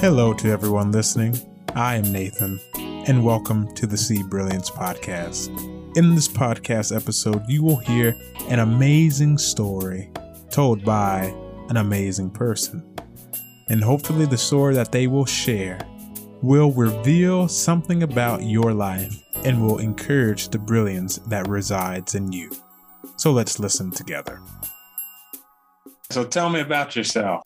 Hello to everyone listening. I am Nathan, and welcome to the See Brilliance podcast. In this podcast episode, you will hear an amazing story told by an amazing person. And hopefully, the story that they will share will reveal something about your life and will encourage the brilliance that resides in you. So let's listen together. So tell me about yourself.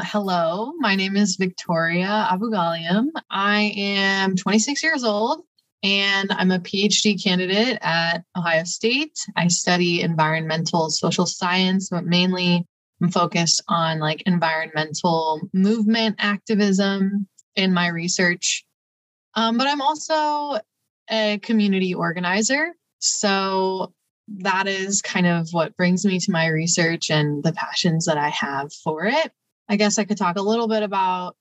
Hello, my name is Victoria Abou-Ghalioum. I am 26 years old and I'm a PhD candidate at Ohio State. I study environmental social science, but mainly I'm focused on like environmental movement activism in my research. Um, but I'm also a community organizer. So that is kind of what brings me to my research and the passions that I have for it. I guess I could talk a little bit about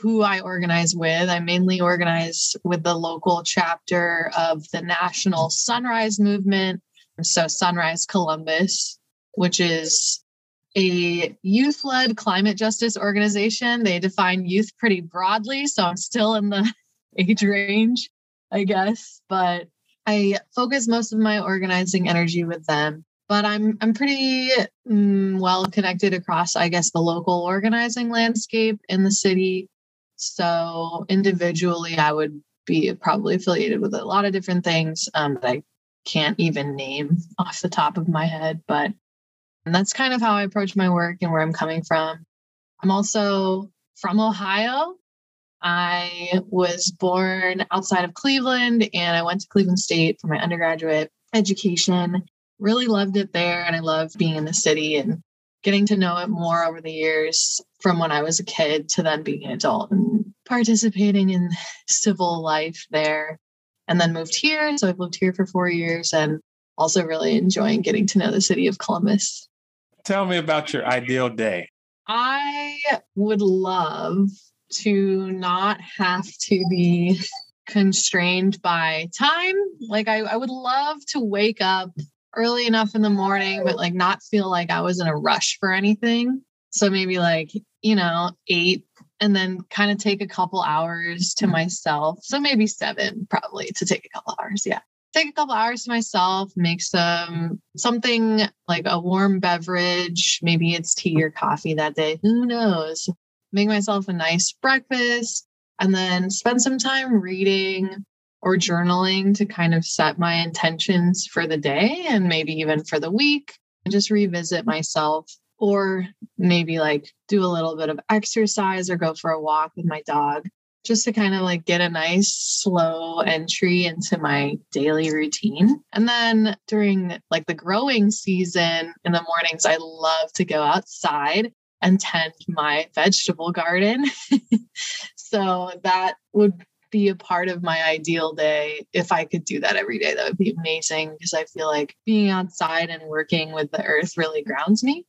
who I organize with. I mainly organize with the local chapter of the National Sunrise Movement. So, Sunrise Columbus, which is a youth led climate justice organization. They define youth pretty broadly. So, I'm still in the age range, I guess, but I focus most of my organizing energy with them but I'm I'm pretty mm, well connected across, I guess, the local organizing landscape in the city. So individually, I would be probably affiliated with a lot of different things um, that I can't even name off the top of my head. But that's kind of how I approach my work and where I'm coming from. I'm also from Ohio. I was born outside of Cleveland and I went to Cleveland State for my undergraduate education really loved it there and I love being in the city and getting to know it more over the years from when I was a kid to then being an adult and participating in civil life there. And then moved here. So I've lived here for four years and also really enjoying getting to know the city of Columbus. Tell me about your ideal day. I would love to not have to be constrained by time. Like, I, I would love to wake up early enough in the morning, but like not feel like I was in a rush for anything. So maybe like, you know, eight and then kind of take a couple hours to mm-hmm. myself. So maybe seven probably to take a couple hours. Yeah. Take a couple hours to myself, make some something like a warm beverage. Maybe it's tea or coffee that day. Who knows? Make myself a nice breakfast and then spend some time reading or journaling to kind of set my intentions for the day and maybe even for the week and just revisit myself or maybe like do a little bit of exercise or go for a walk with my dog just to kind of like get a nice slow entry into my daily routine. And then during like the growing season in the mornings, I love to go outside and tend my vegetable garden. so that would be a part of my ideal day. If I could do that every day, that would be amazing because I feel like being outside and working with the earth really grounds me.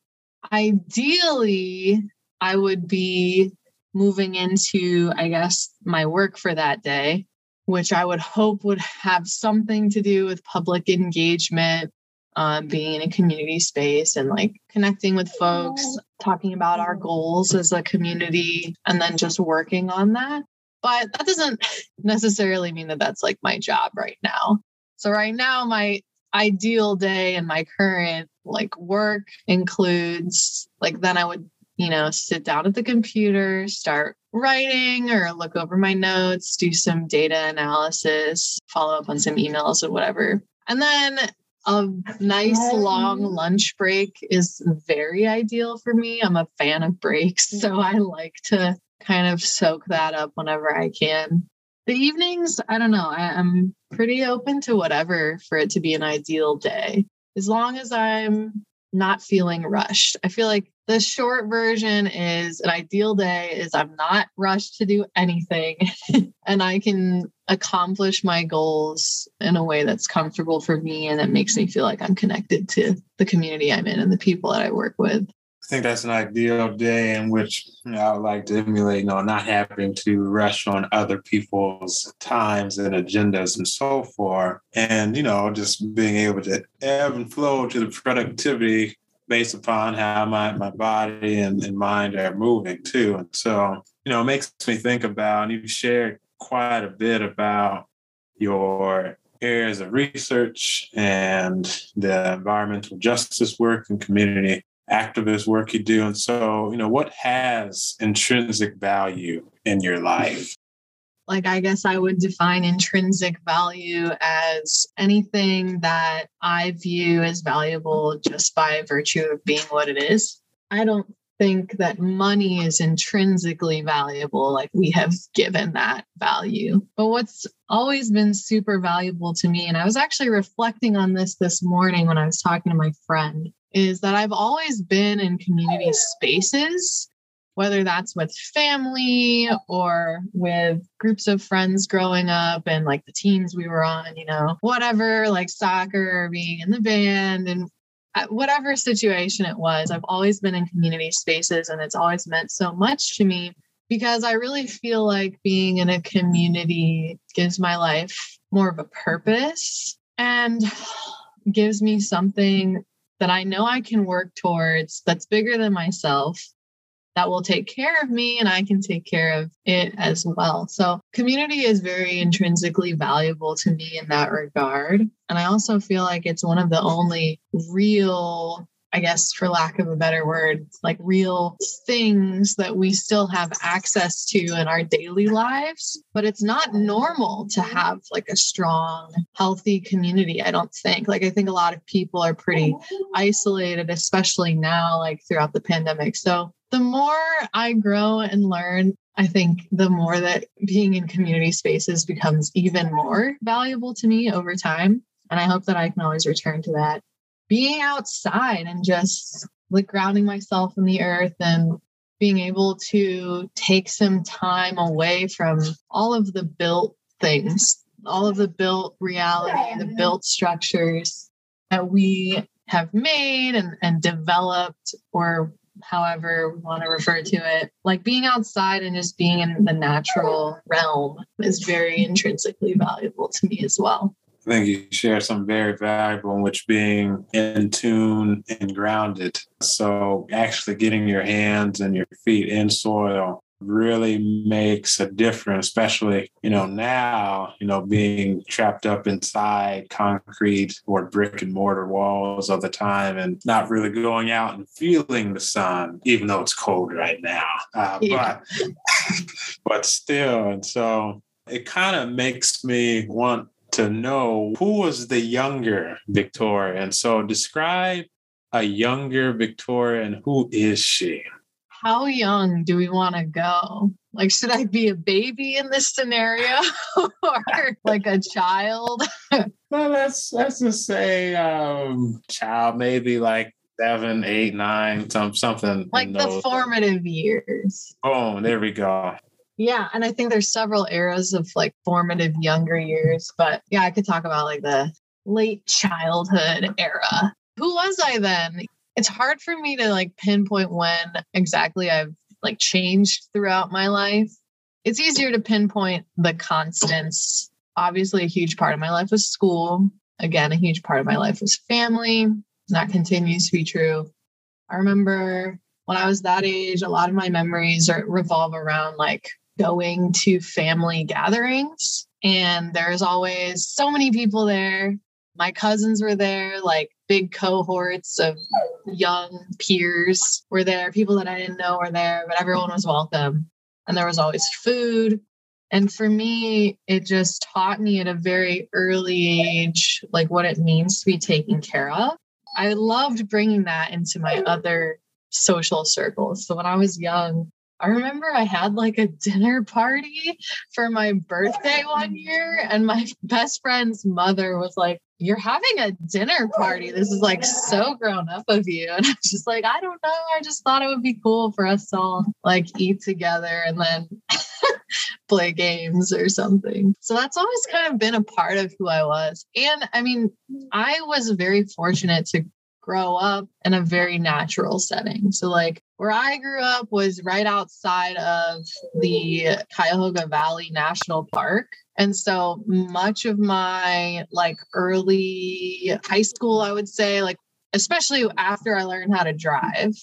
Ideally, I would be moving into, I guess, my work for that day, which I would hope would have something to do with public engagement, um, being in a community space and like connecting with folks, talking about our goals as a community, and then just working on that. But that doesn't necessarily mean that that's like my job right now. So, right now, my ideal day and my current like work includes like then I would, you know, sit down at the computer, start writing or look over my notes, do some data analysis, follow up on some emails or whatever. And then a nice long lunch break is very ideal for me. I'm a fan of breaks, so I like to kind of soak that up whenever I can. The evenings, I don't know, I, am pretty open to whatever for it to be an ideal day, as long as I'm not feeling rushed. I feel like the short version is an ideal day is I'm not rushed to do anything and I can accomplish my goals in a way that's comfortable for me and that makes me feel like I'm connected to the community I'm in and the people that I work with. Think that's an ideal day in which you know, I would like to emulate, you know, not having to rush on other people's times and agendas and so forth. And, you know, just being able to ebb and flow to the productivity based upon how my, my body and, and mind are moving too. And so, you know, it makes me think about, and you've shared quite a bit about your areas of research and the environmental justice work and community activist work you do. And so, you know, what has intrinsic value in your life? Like, I guess I would define intrinsic value as anything that I view as valuable just by virtue of being what it is. I don't think that money is intrinsically valuable, like we have given that value. But what's always been super valuable to me, and I was actually reflecting on this this morning when I was talking to my friend, is that I've always been in community spaces, whether that's with family or with groups of friends growing up and like the teams we were on, you know, whatever, like soccer, being in the band and uh, whatever situation it was. I've always been in community spaces and it's always meant so much to me because I really feel like being in a community gives my life more of a purpose and gives me something that I know I can work towards that's bigger than myself that will take care of me and I can take care of it as well. So, community is very intrinsically valuable to me in that regard. And I also feel like it's one of the only real I guess, for lack of a better word, like real things that we still have access to in our daily lives. But it's not normal to have like a strong, healthy community, I don't think. Like, I think a lot of people are pretty isolated, especially now, like throughout the pandemic. So, the more I grow and learn, I think the more that being in community spaces becomes even more valuable to me over time. And I hope that I can always return to that being outside and just like grounding myself in the earth and being able to take some time away from all of the built things, all of the built reality, the built structures that we have made and, and developed, or however we want to refer to it. Like being outside and just being in the natural realm is very intrinsically valuable to me as well. I think you share some very valuable in which being in tune and grounded. So actually getting your hands and your feet in soil really makes a difference, especially, you know, now, you know, being trapped up inside concrete or brick and mortar walls all the time and not really going out and feeling the sun, even though it's cold right now. Uh, yeah. But but still, and so it kind of makes me want to know who was the younger Victoria. And so describe a younger Victoria and who is she? How young do we want to go? Like, should I be a baby in this scenario or like a child? well, let's let's just say um child, maybe like seven, eight, nine, some something. Like the formative years. Oh, there we go. Yeah. And I think there's several eras of like formative younger years. But yeah, I could talk about like the late childhood era. Who was I then? It's hard for me to like pinpoint when exactly I've like changed throughout my life. It's easier to pinpoint the constants. Obviously, a huge part of my life was school. Again, a huge part of my life was family. That continues to be true. I remember when I was that age, a lot of my memories are, revolve around like going to family gatherings and there's always so many people there. My cousins were there like big cohorts of young peers were there. People that i didn't know were there but everyone was welcome and there was always food. And for me it just taught me at a very early age like what it means to be taken care of. I loved bringing that into my other social circles. So when i was young I remember I had like a dinner party for my birthday one year, and my best friend's mother was like, You're having a dinner party. This is like so grown up of you. And I was just like, I don't know. I just thought it would be cool for us to all like eat together and then play games or something. So that's always kind of been a part of who I was. And I mean, I was very fortunate to grow up in a very natural setting. So, like where I grew up was right outside of the Cuyahoga Valley National Park. And so much of my like early high school, I would say, like especially after I learned how to drive,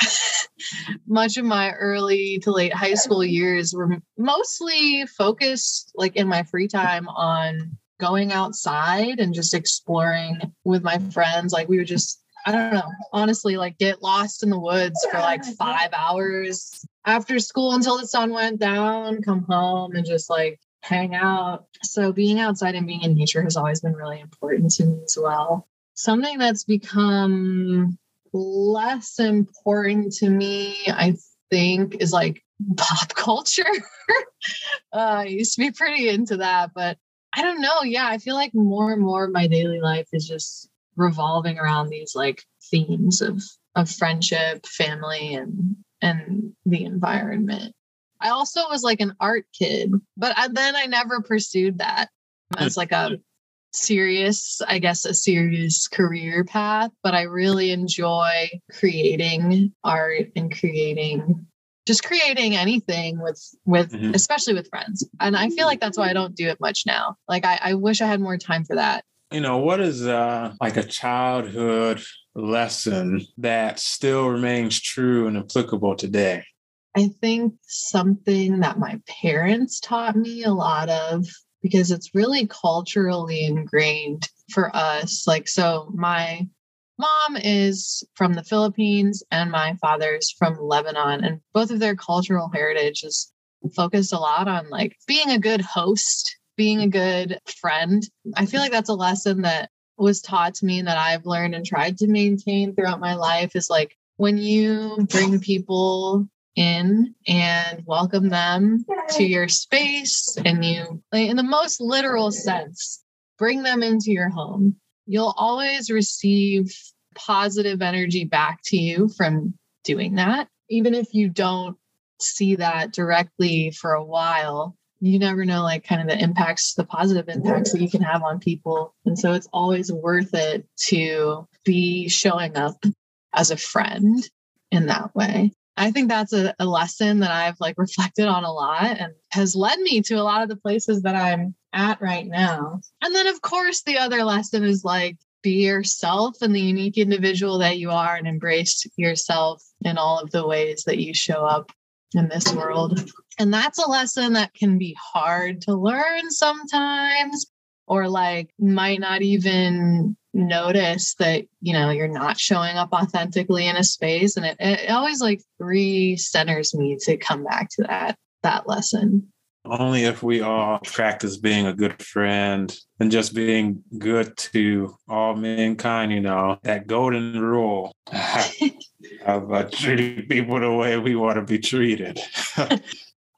much of my early to late high school years were mostly focused, like in my free time, on going outside and just exploring with my friends. Like we would just, I don't know, honestly, like get lost in the woods for like five hours after school until the sun went down, come home and just like hang out. So being outside and being in nature has always been really important to me as well. Something that's become less important to me, I think, is like pop culture. uh, I used to be pretty into that, but I don't know. Yeah, I feel like more and more of my daily life is just revolving around these like themes of of friendship, family, and and the environment. I also was like an art kid, but I, then I never pursued that as like a serious, I guess, a serious career path. But I really enjoy creating art and creating just creating anything with with mm-hmm. especially with friends. And i feel like that's why i don't do it much now. Like I, I wish i had more time for that. You know what is uh like a childhood lesson that still remains true and applicable today? I think something that my parents taught me a lot of because it's really culturally ingrained for us. Like so my mom is from the Philippines and my father's from Lebanon. And both of their cultural heritage is focused a lot on like being a good host, being a good friend. I feel like that's a lesson that was taught to me and that I've learned and tried to maintain throughout my life is like when you bring people in and welcome them to your space and you in the most literal sense bring them into your home you'll always receive positive energy back to you from doing that. Even if you don't see that directly for a while, you never know, like, kind of the impacts, the positive impacts that you can have on people. And so it's always worth it to be showing up as a friend in that way. I think that's a, a lesson that I've like reflected on a lot and has led me to a lot of the places that I'm at right now. And then, of course, the other lesson is like be yourself and the unique individual that you are and embrace yourself in all of the ways that you show up in this world. And that's a lesson that can be hard to learn sometimes, or like might not even notice that, you know, you're not showing up authentically in a space. And it, it always like re-centers me to come back to that that lesson. Only if we all practice being a good friend and just being good to all mankind, you know, that golden rule of uh, treating people the way we want to be treated.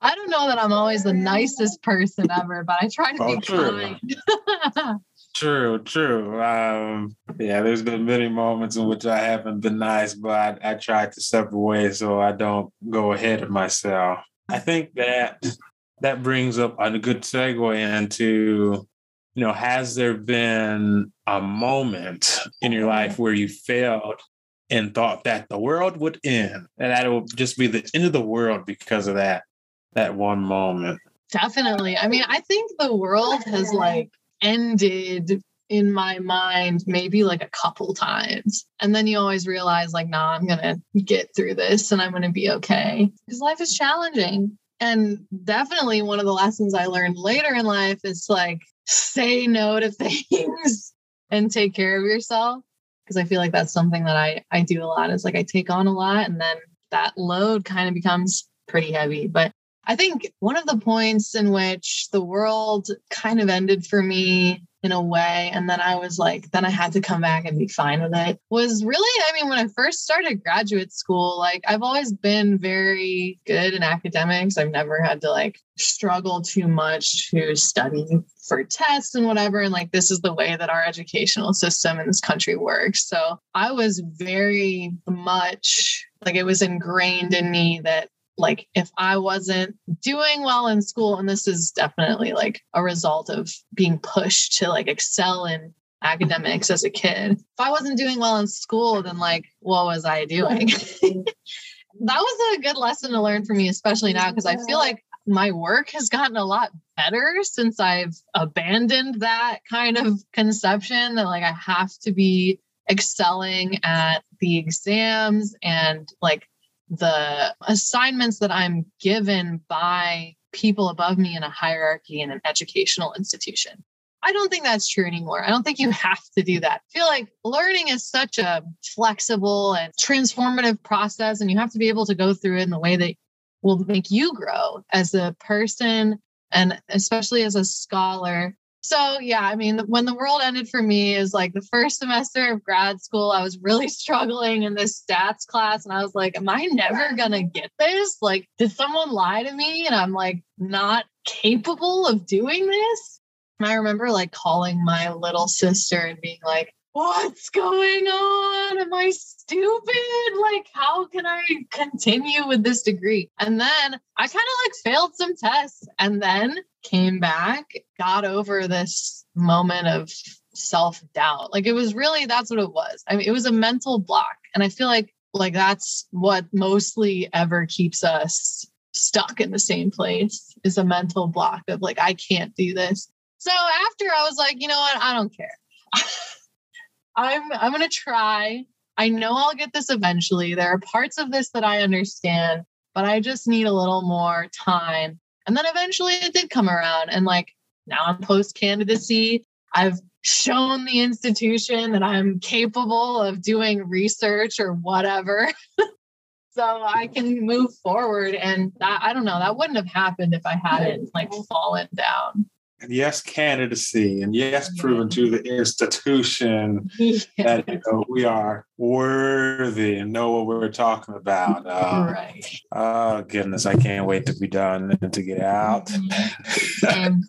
I don't know that I'm always the nicest person ever, but I try to oh, be true. kind. True, true. Um, yeah, there's been many moments in which I haven't been nice, but I, I tried to step away so I don't go ahead of myself. I think that that brings up a good segue into you know has there been a moment in your life where you failed and thought that the world would end and that it would just be the end of the world because of that that one moment definitely i mean i think the world has like ended in my mind maybe like a couple times and then you always realize like nah i'm gonna get through this and i'm gonna be okay because life is challenging and definitely one of the lessons I learned later in life is like say no to things and take care of yourself. Because I feel like that's something that I, I do a lot is like I take on a lot and then that load kind of becomes pretty heavy. But I think one of the points in which the world kind of ended for me in a way. And then I was like, then I had to come back and be fine with it. Was really, I mean, when I first started graduate school, like I've always been very good in academics. I've never had to like struggle too much to study for tests and whatever. And like, this is the way that our educational system in this country works. So I was very much like it was ingrained in me that like if I wasn't doing well in school, and this is definitely like a result of being pushed to like excel in academics as a kid. If I wasn't doing well in school, then like what was I doing? that was a good lesson to learn for me, especially now, because I feel like my work has gotten a lot better since I've abandoned that kind of conception that like I have to be excelling at the exams and like the assignments that I'm given by people above me in a hierarchy in an educational institution. I don't think that's true anymore. I don't think you have to do that. I feel like learning is such a flexible and transformative process, and you have to be able to go through it in the way that will make you grow as a person and especially as a scholar. So, yeah, I mean, when the world ended for me is like the first semester of grad school, I was really struggling in this stats class. And I was like, am I never going to get this? Like, did someone lie to me? And I'm like, not capable of doing this. And I remember like calling my little sister and being like, what's going on? Am I stupid? Like, how can I continue with this degree? And then I kind of like failed some tests and then came back, got over this moment of self doubt. Like, it was really that's what it was. I mean, it was a mental block. And I feel like, like, that's what mostly ever keeps us stuck in the same place is a mental block of like, I can't do this. So after I was like, you know what? I don't care. I'm I'm gonna try. I know I'll get this eventually. There are parts of this that I understand, but I just need a little more time. And then eventually it did come around. And like now I'm post candidacy. I've shown the institution that I'm capable of doing research or whatever. so I can move forward. And that I don't know, that wouldn't have happened if I hadn't like fallen down and yes, candidacy, and yes, proven to the institution yeah. that you know, we are worthy and know what we're talking about. Uh, right. Oh goodness, I can't wait to be done and to get out. Mm-hmm.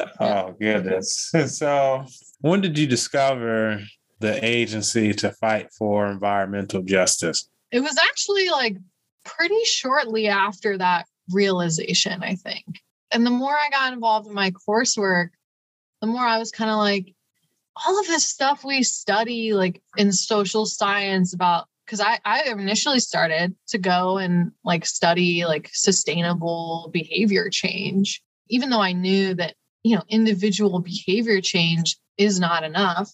oh goodness. So, when did you discover the agency to fight for environmental justice? It was actually like pretty shortly after that realization, I think and the more I got involved in my coursework, the more I was kind of like, all of this stuff we study, like in social science about, because I, I initially started to go and like study like sustainable behavior change, even though I knew that, you know, individual behavior change is not enough.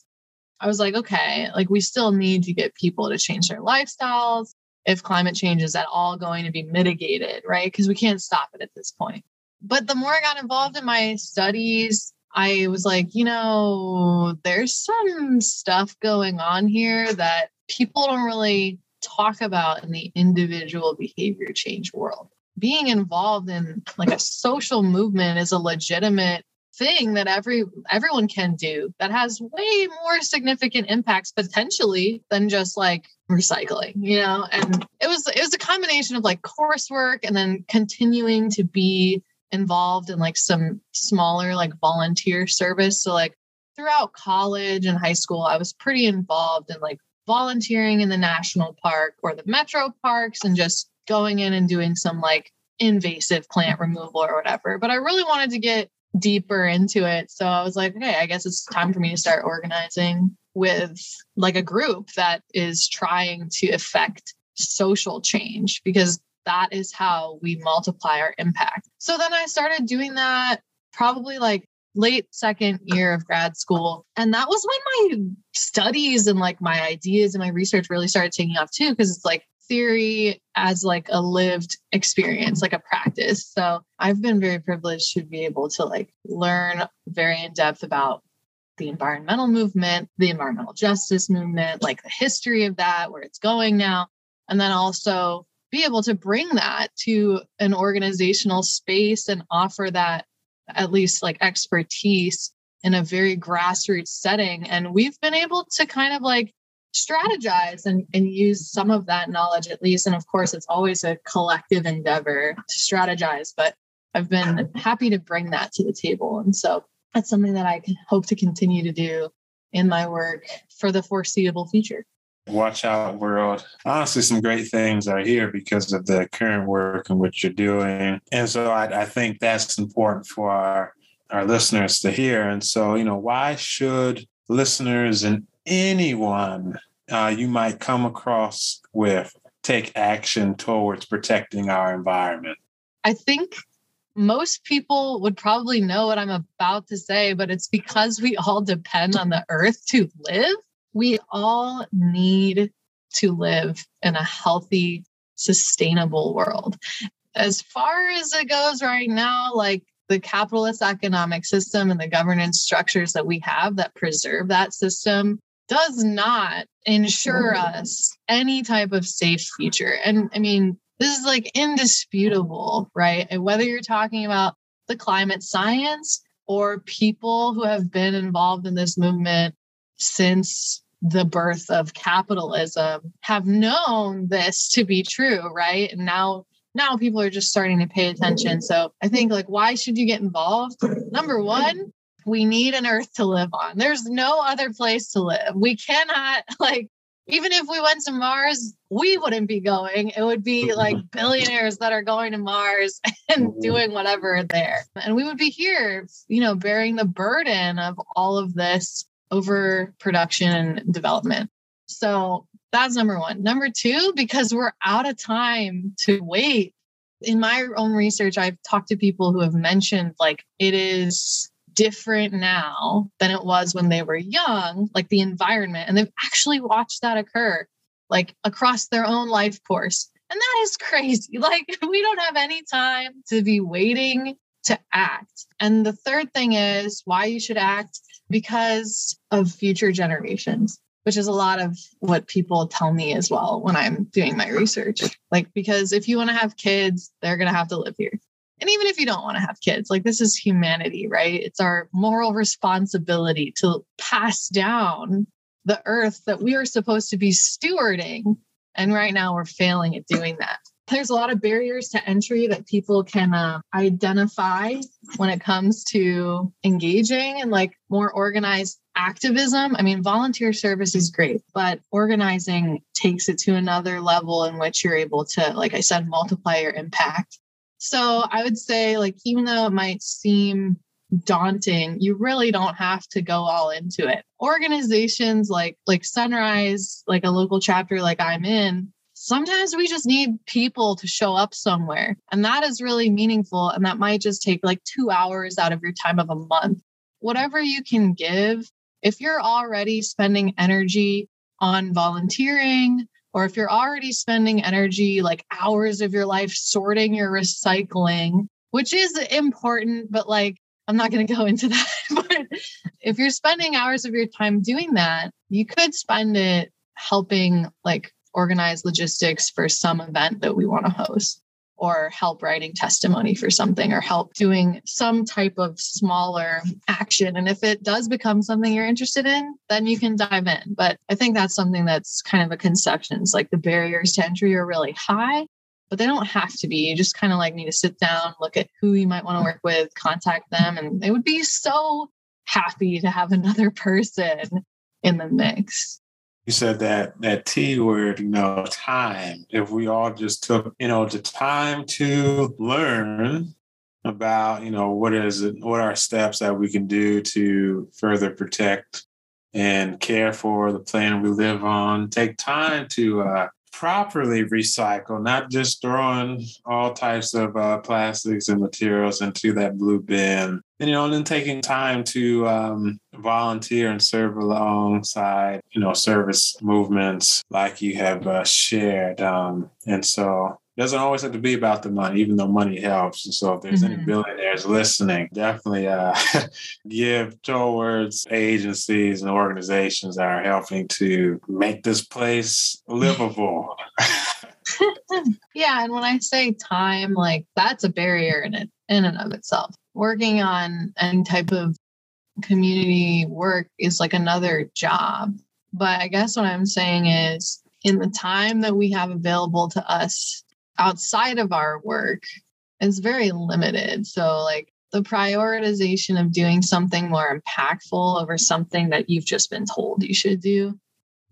I was like, okay, like we still need to get people to change their lifestyles if climate change is at all going to be mitigated, right? Because we can't stop it at this point but the more I got involved in my studies, I was like, you know, there's some stuff going on here that people don't really talk about in the individual behavior change world. Being involved in like a social movement is a legitimate thing that every everyone can do that has way more significant impacts potentially than just like recycling you know and it was it was a combination of like coursework and then continuing to be involved in like some smaller like volunteer service. So like throughout college and high school, I was pretty involved in like volunteering in the national park or the metro parks and just going in and doing some like invasive plant removal or whatever. But I really wanted to get deeper into it. So I was like, okay, I guess it's time for me to start organizing with like a group that is trying to affect social change because that is how we multiply our impact. So then I started doing that probably like late second year of grad school. And that was when my studies and like my ideas and my research really started taking off too, because it's like theory as like a lived experience, like a practice. So I've been very privileged to be able to like learn very in depth about the environmental movement, the environmental justice movement, like the history of that, where it's going now. And then also be able to bring that to an organizational space and offer that at least like expertise in a very grassroots setting. And we've been able to kind of like strategize and, and use some of that knowledge at least. And of course it's always a collective endeavor to strategize but i've been happy to bring that to the table. And so that's something that i hope to continue to do in my work for the foreseeable future Watch out, world. Honestly, some great things are here because of the current work and what you're doing. And so I, I think that's important for our, our listeners to hear. And so, you know, why should listeners and anyone uh, you might come across with take action towards protecting our environment? I think most people would probably know what I'm about to say, but it's because we all depend on the earth to live we all need to live in a healthy, sustainable world. As far as it goes right now, like the capitalist economic system and the governance structures that we have that preserve that system does not ensure us any type of safe future. And I mean, this is like indisputable, right? And whether you're talking about the climate science or people who have been involved in this movement since the birth of capitalism have known this to be true, right? And now now people are just starting to pay attention. So I think like why should you get involved? Number 1, we need an earth to live on. There's no other place to live. We cannot like even if we went to Mars, we wouldn't be going. It would be like billionaires that are going to Mars and mm-hmm. doing whatever there. And we would be here, you know, bearing the burden of all of this overproduction and development. So that's number one. Number two, because we're out of time to wait. In my own research, I've talked to people who have mentioned like it is different now than it was when they were young, like the environment, and they've actually watched that occur like across their own life course. And that is crazy. Like, we don't have any time to be waiting to act. And the third thing is why you should act because of future generations, which is a lot of what people tell me as well when I'm doing my research. Like, because if you want to have kids, they're going to have to live here. And even if you don't want to have kids, like this is humanity, right? It's our moral responsibility to pass down the earth that we are supposed to be stewarding. And right now we're failing at doing that. There's a lot of barriers to entry that people can uh, identify when it comes to engaging in like more organized activism. I mean, volunteer service is great, but organizing takes it to another level in which you're able to, like I said, multiply your impact. So I would say, like, even though it might seem daunting, you really don't have to go all into it. Organizations like like Sunrise, like a local chapter like I'm in, sometimes we just need people to show up somewhere. And that is really meaningful. And that might just take like two hours out of your time of a month. Whatever you can give, if you're already spending energy on volunteering, or if you're already spending energy, like hours of your life sorting your recycling, which is important, but like I'm not going to go into that. but if you're spending hours of your time doing that, you could spend it helping like organize logistics for some event that we want to host or help writing testimony for something or help doing some type of smaller action. And if it does become something you're interested in, then you can dive in. But I think that's something that's kind of a conception. It's like the barriers to entry are really high, but they don't have to be. You just kind of like need to sit down, look at who you might want to work with, contact them, and they would be so happy to have another person in the mix you said that that T word, you know, time. If we all just took, you know, the time to learn about, you know, what is it, what are steps that we can do to further protect and care for the planet we live on. Take time to uh, properly recycle, not just throwing all types of uh, plastics and materials into that blue bin. And, you know, and then taking time to um, volunteer and serve alongside, you know, service movements like you have uh, shared. Um, and so doesn't always have to be about the money, even though money helps. And so if there's mm-hmm. any billionaires listening, definitely uh, give towards agencies and organizations that are helping to make this place livable. yeah. And when I say time, like that's a barrier in it in and of itself. Working on any type of community work is like another job. But I guess what I'm saying is in the time that we have available to us outside of our work is very limited. So, like the prioritization of doing something more impactful over something that you've just been told you should do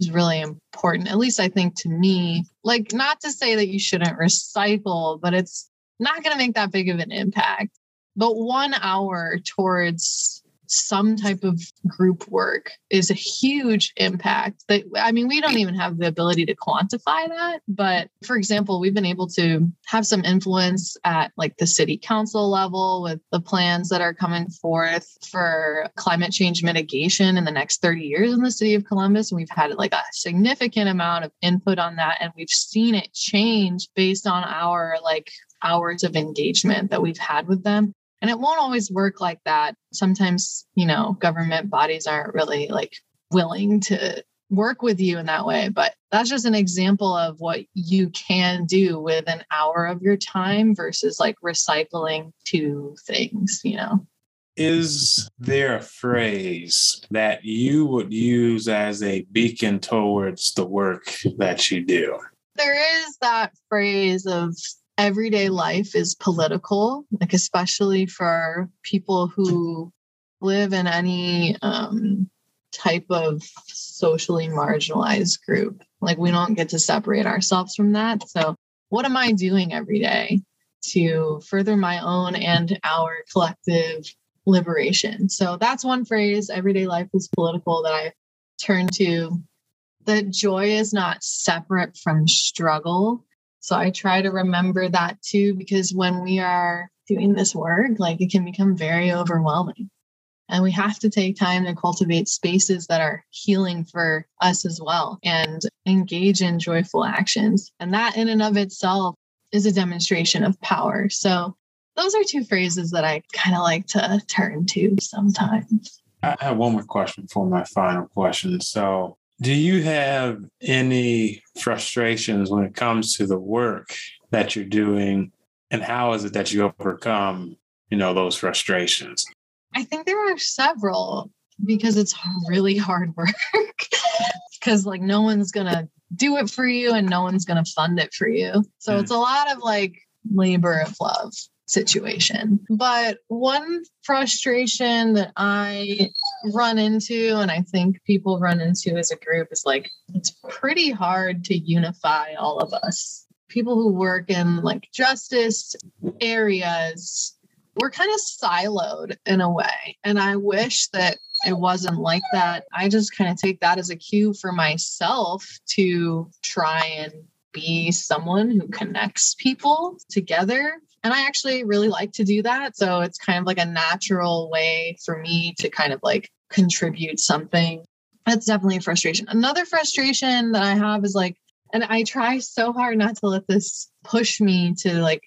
is really important. At least I think to me, like, not to say that you shouldn't recycle, but it's not going to make that big of an impact. But one hour towards some type of group work is a huge impact that i mean we don't even have the ability to quantify that but for example we've been able to have some influence at like the city council level with the plans that are coming forth for climate change mitigation in the next 30 years in the city of columbus and we've had like a significant amount of input on that and we've seen it change based on our like hours of engagement that we've had with them and it won't always work like that. Sometimes you know government bodies aren't really like willing to work with you in that way but that's just an example of what you can do with an hour of your time versus like recycling two things you know? Is there a phrase that you would use as a beacon towards the work that you do? There is that phrase of everyday life is political, like especially for people who live in any um, type of socially marginalized group. Like we don't get to separate ourselves from that. So, what am I doing every day to further my own and our collective liberation? So, that's one phrase everyday life is political that I turn to. That joy is not separate from struggle so I try to remember that too, because when we are doing this work, like it can become very overwhelming. And we have to take time to cultivate spaces that are healing for us as well and engage in joyful actions. And that, in and of itself, is a demonstration of power. So, those are two phrases that I kind of like to turn to sometimes. I have one more question for my final question. So, do you have any frustrations when it comes to the work that you're doing and how is it that you overcome, you know, those frustrations? I think there are several because it's really hard work. Because like no one's gonna do it for you and no one's gonna fund it for you. So mm. it's a lot of like labor of love situation. But one frustration that I run into, and I think people run into as a group, is like it's pretty hard to unify all of us. People who work in like justice areas, we're kind of siloed in a way. And I wish that it wasn't like that. I just kind of take that as a cue for myself to try and be someone who connects people together and I actually really like to do that. So it's kind of like a natural way for me to kind of like contribute something. That's definitely a frustration. Another frustration that I have is like, and I try so hard not to let this push me to like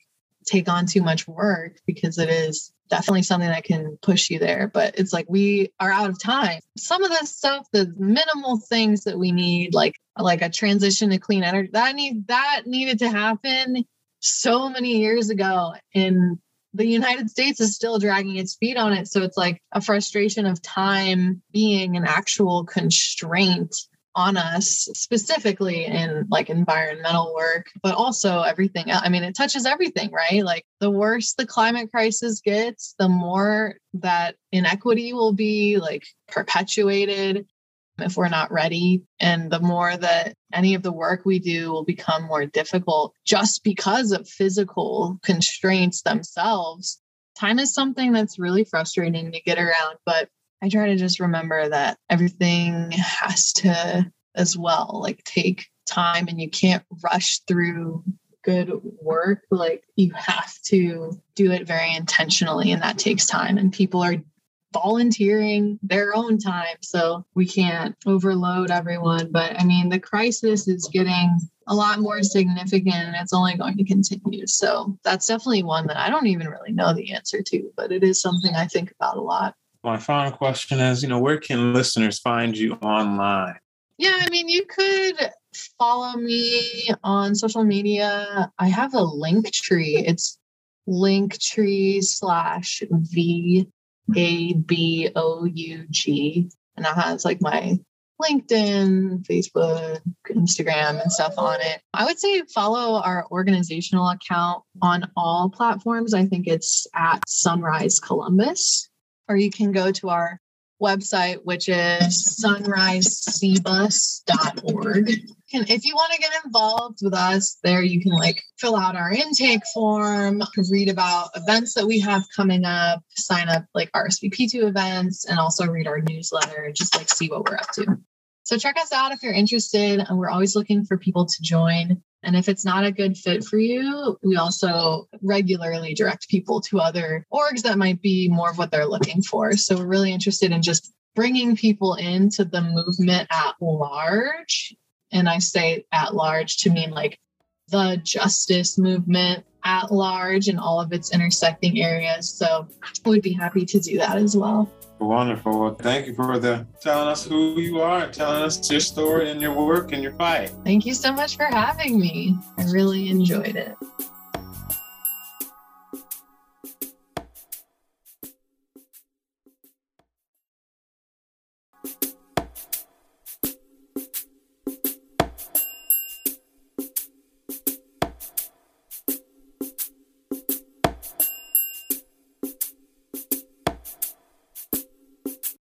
take on too much work because it is definitely something that can push you there but it's like we are out of time some of the stuff the minimal things that we need like like a transition to clean energy that need that needed to happen so many years ago and the United States is still dragging its feet on it. So it's like a frustration of time being an actual constraint on us, specifically in like environmental work, but also everything. I mean, it touches everything, right? Like the worse the climate crisis gets, the more that inequity will be like perpetuated if we're not ready. And the more that any of the work we do will become more difficult just because of physical constraints themselves. Time is something that's really frustrating to get around, but I try to just remember that everything has to, as well, like take time and you can't rush through good work. Like you have to do it very intentionally, and that takes time. And people are volunteering their own time. So we can't overload everyone. But I mean, the crisis is getting a lot more significant and it's only going to continue. So that's definitely one that I don't even really know the answer to, but it is something I think about a lot. My final question is, you know, where can listeners find you online? Yeah, I mean, you could follow me on social media. I have a link tree. It's linktree slash V a B O U G. And that has like my LinkedIn, Facebook, Instagram, and stuff on it. I would say follow our organizational account on all platforms. I think it's at Sunrise Columbus, or you can go to our website, which is sunrisecbus.org. And if you want to get involved with us there, you can like fill out our intake form, read about events that we have coming up, sign up like RSVP to events, and also read our newsletter, and just like see what we're up to. So check us out if you're interested. And we're always looking for people to join. And if it's not a good fit for you, we also regularly direct people to other orgs that might be more of what they're looking for. So we're really interested in just bringing people into the movement at large. And I say at large to mean like the justice movement at large and all of its intersecting areas. So we'd be happy to do that as well. Wonderful. Well, thank you for the telling us who you are telling us your story and your work and your fight. Thank you so much for having me. I really enjoyed it.